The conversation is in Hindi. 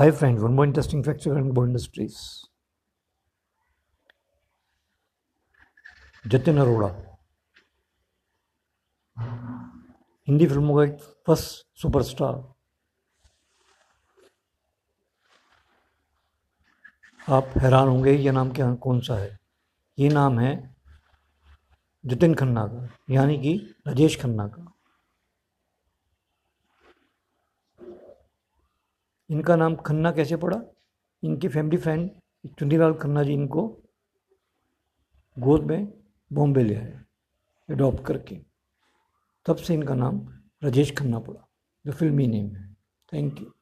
Hi friends, one more interesting fact regarding Bo Industries. Jatin Arora Hindi फ़िल्मों का एक फ़र्स्ट सुपरस्टार आप हैरान होंगे ये नाम क्या कौन सा है? ये नाम है जतिन खन्ना का यानी कि राजेश खन्ना का। इनका नाम खन्ना कैसे पड़ा? इनके फैमिली फ्रेंड चुंदीलाल खन्ना जी इनको गोद में बॉम्बे ले आए एडॉप्ट करके। तब से इनका नाम राजेश खन्ना पड़ा, जो फिल्मी नेम है। Thank you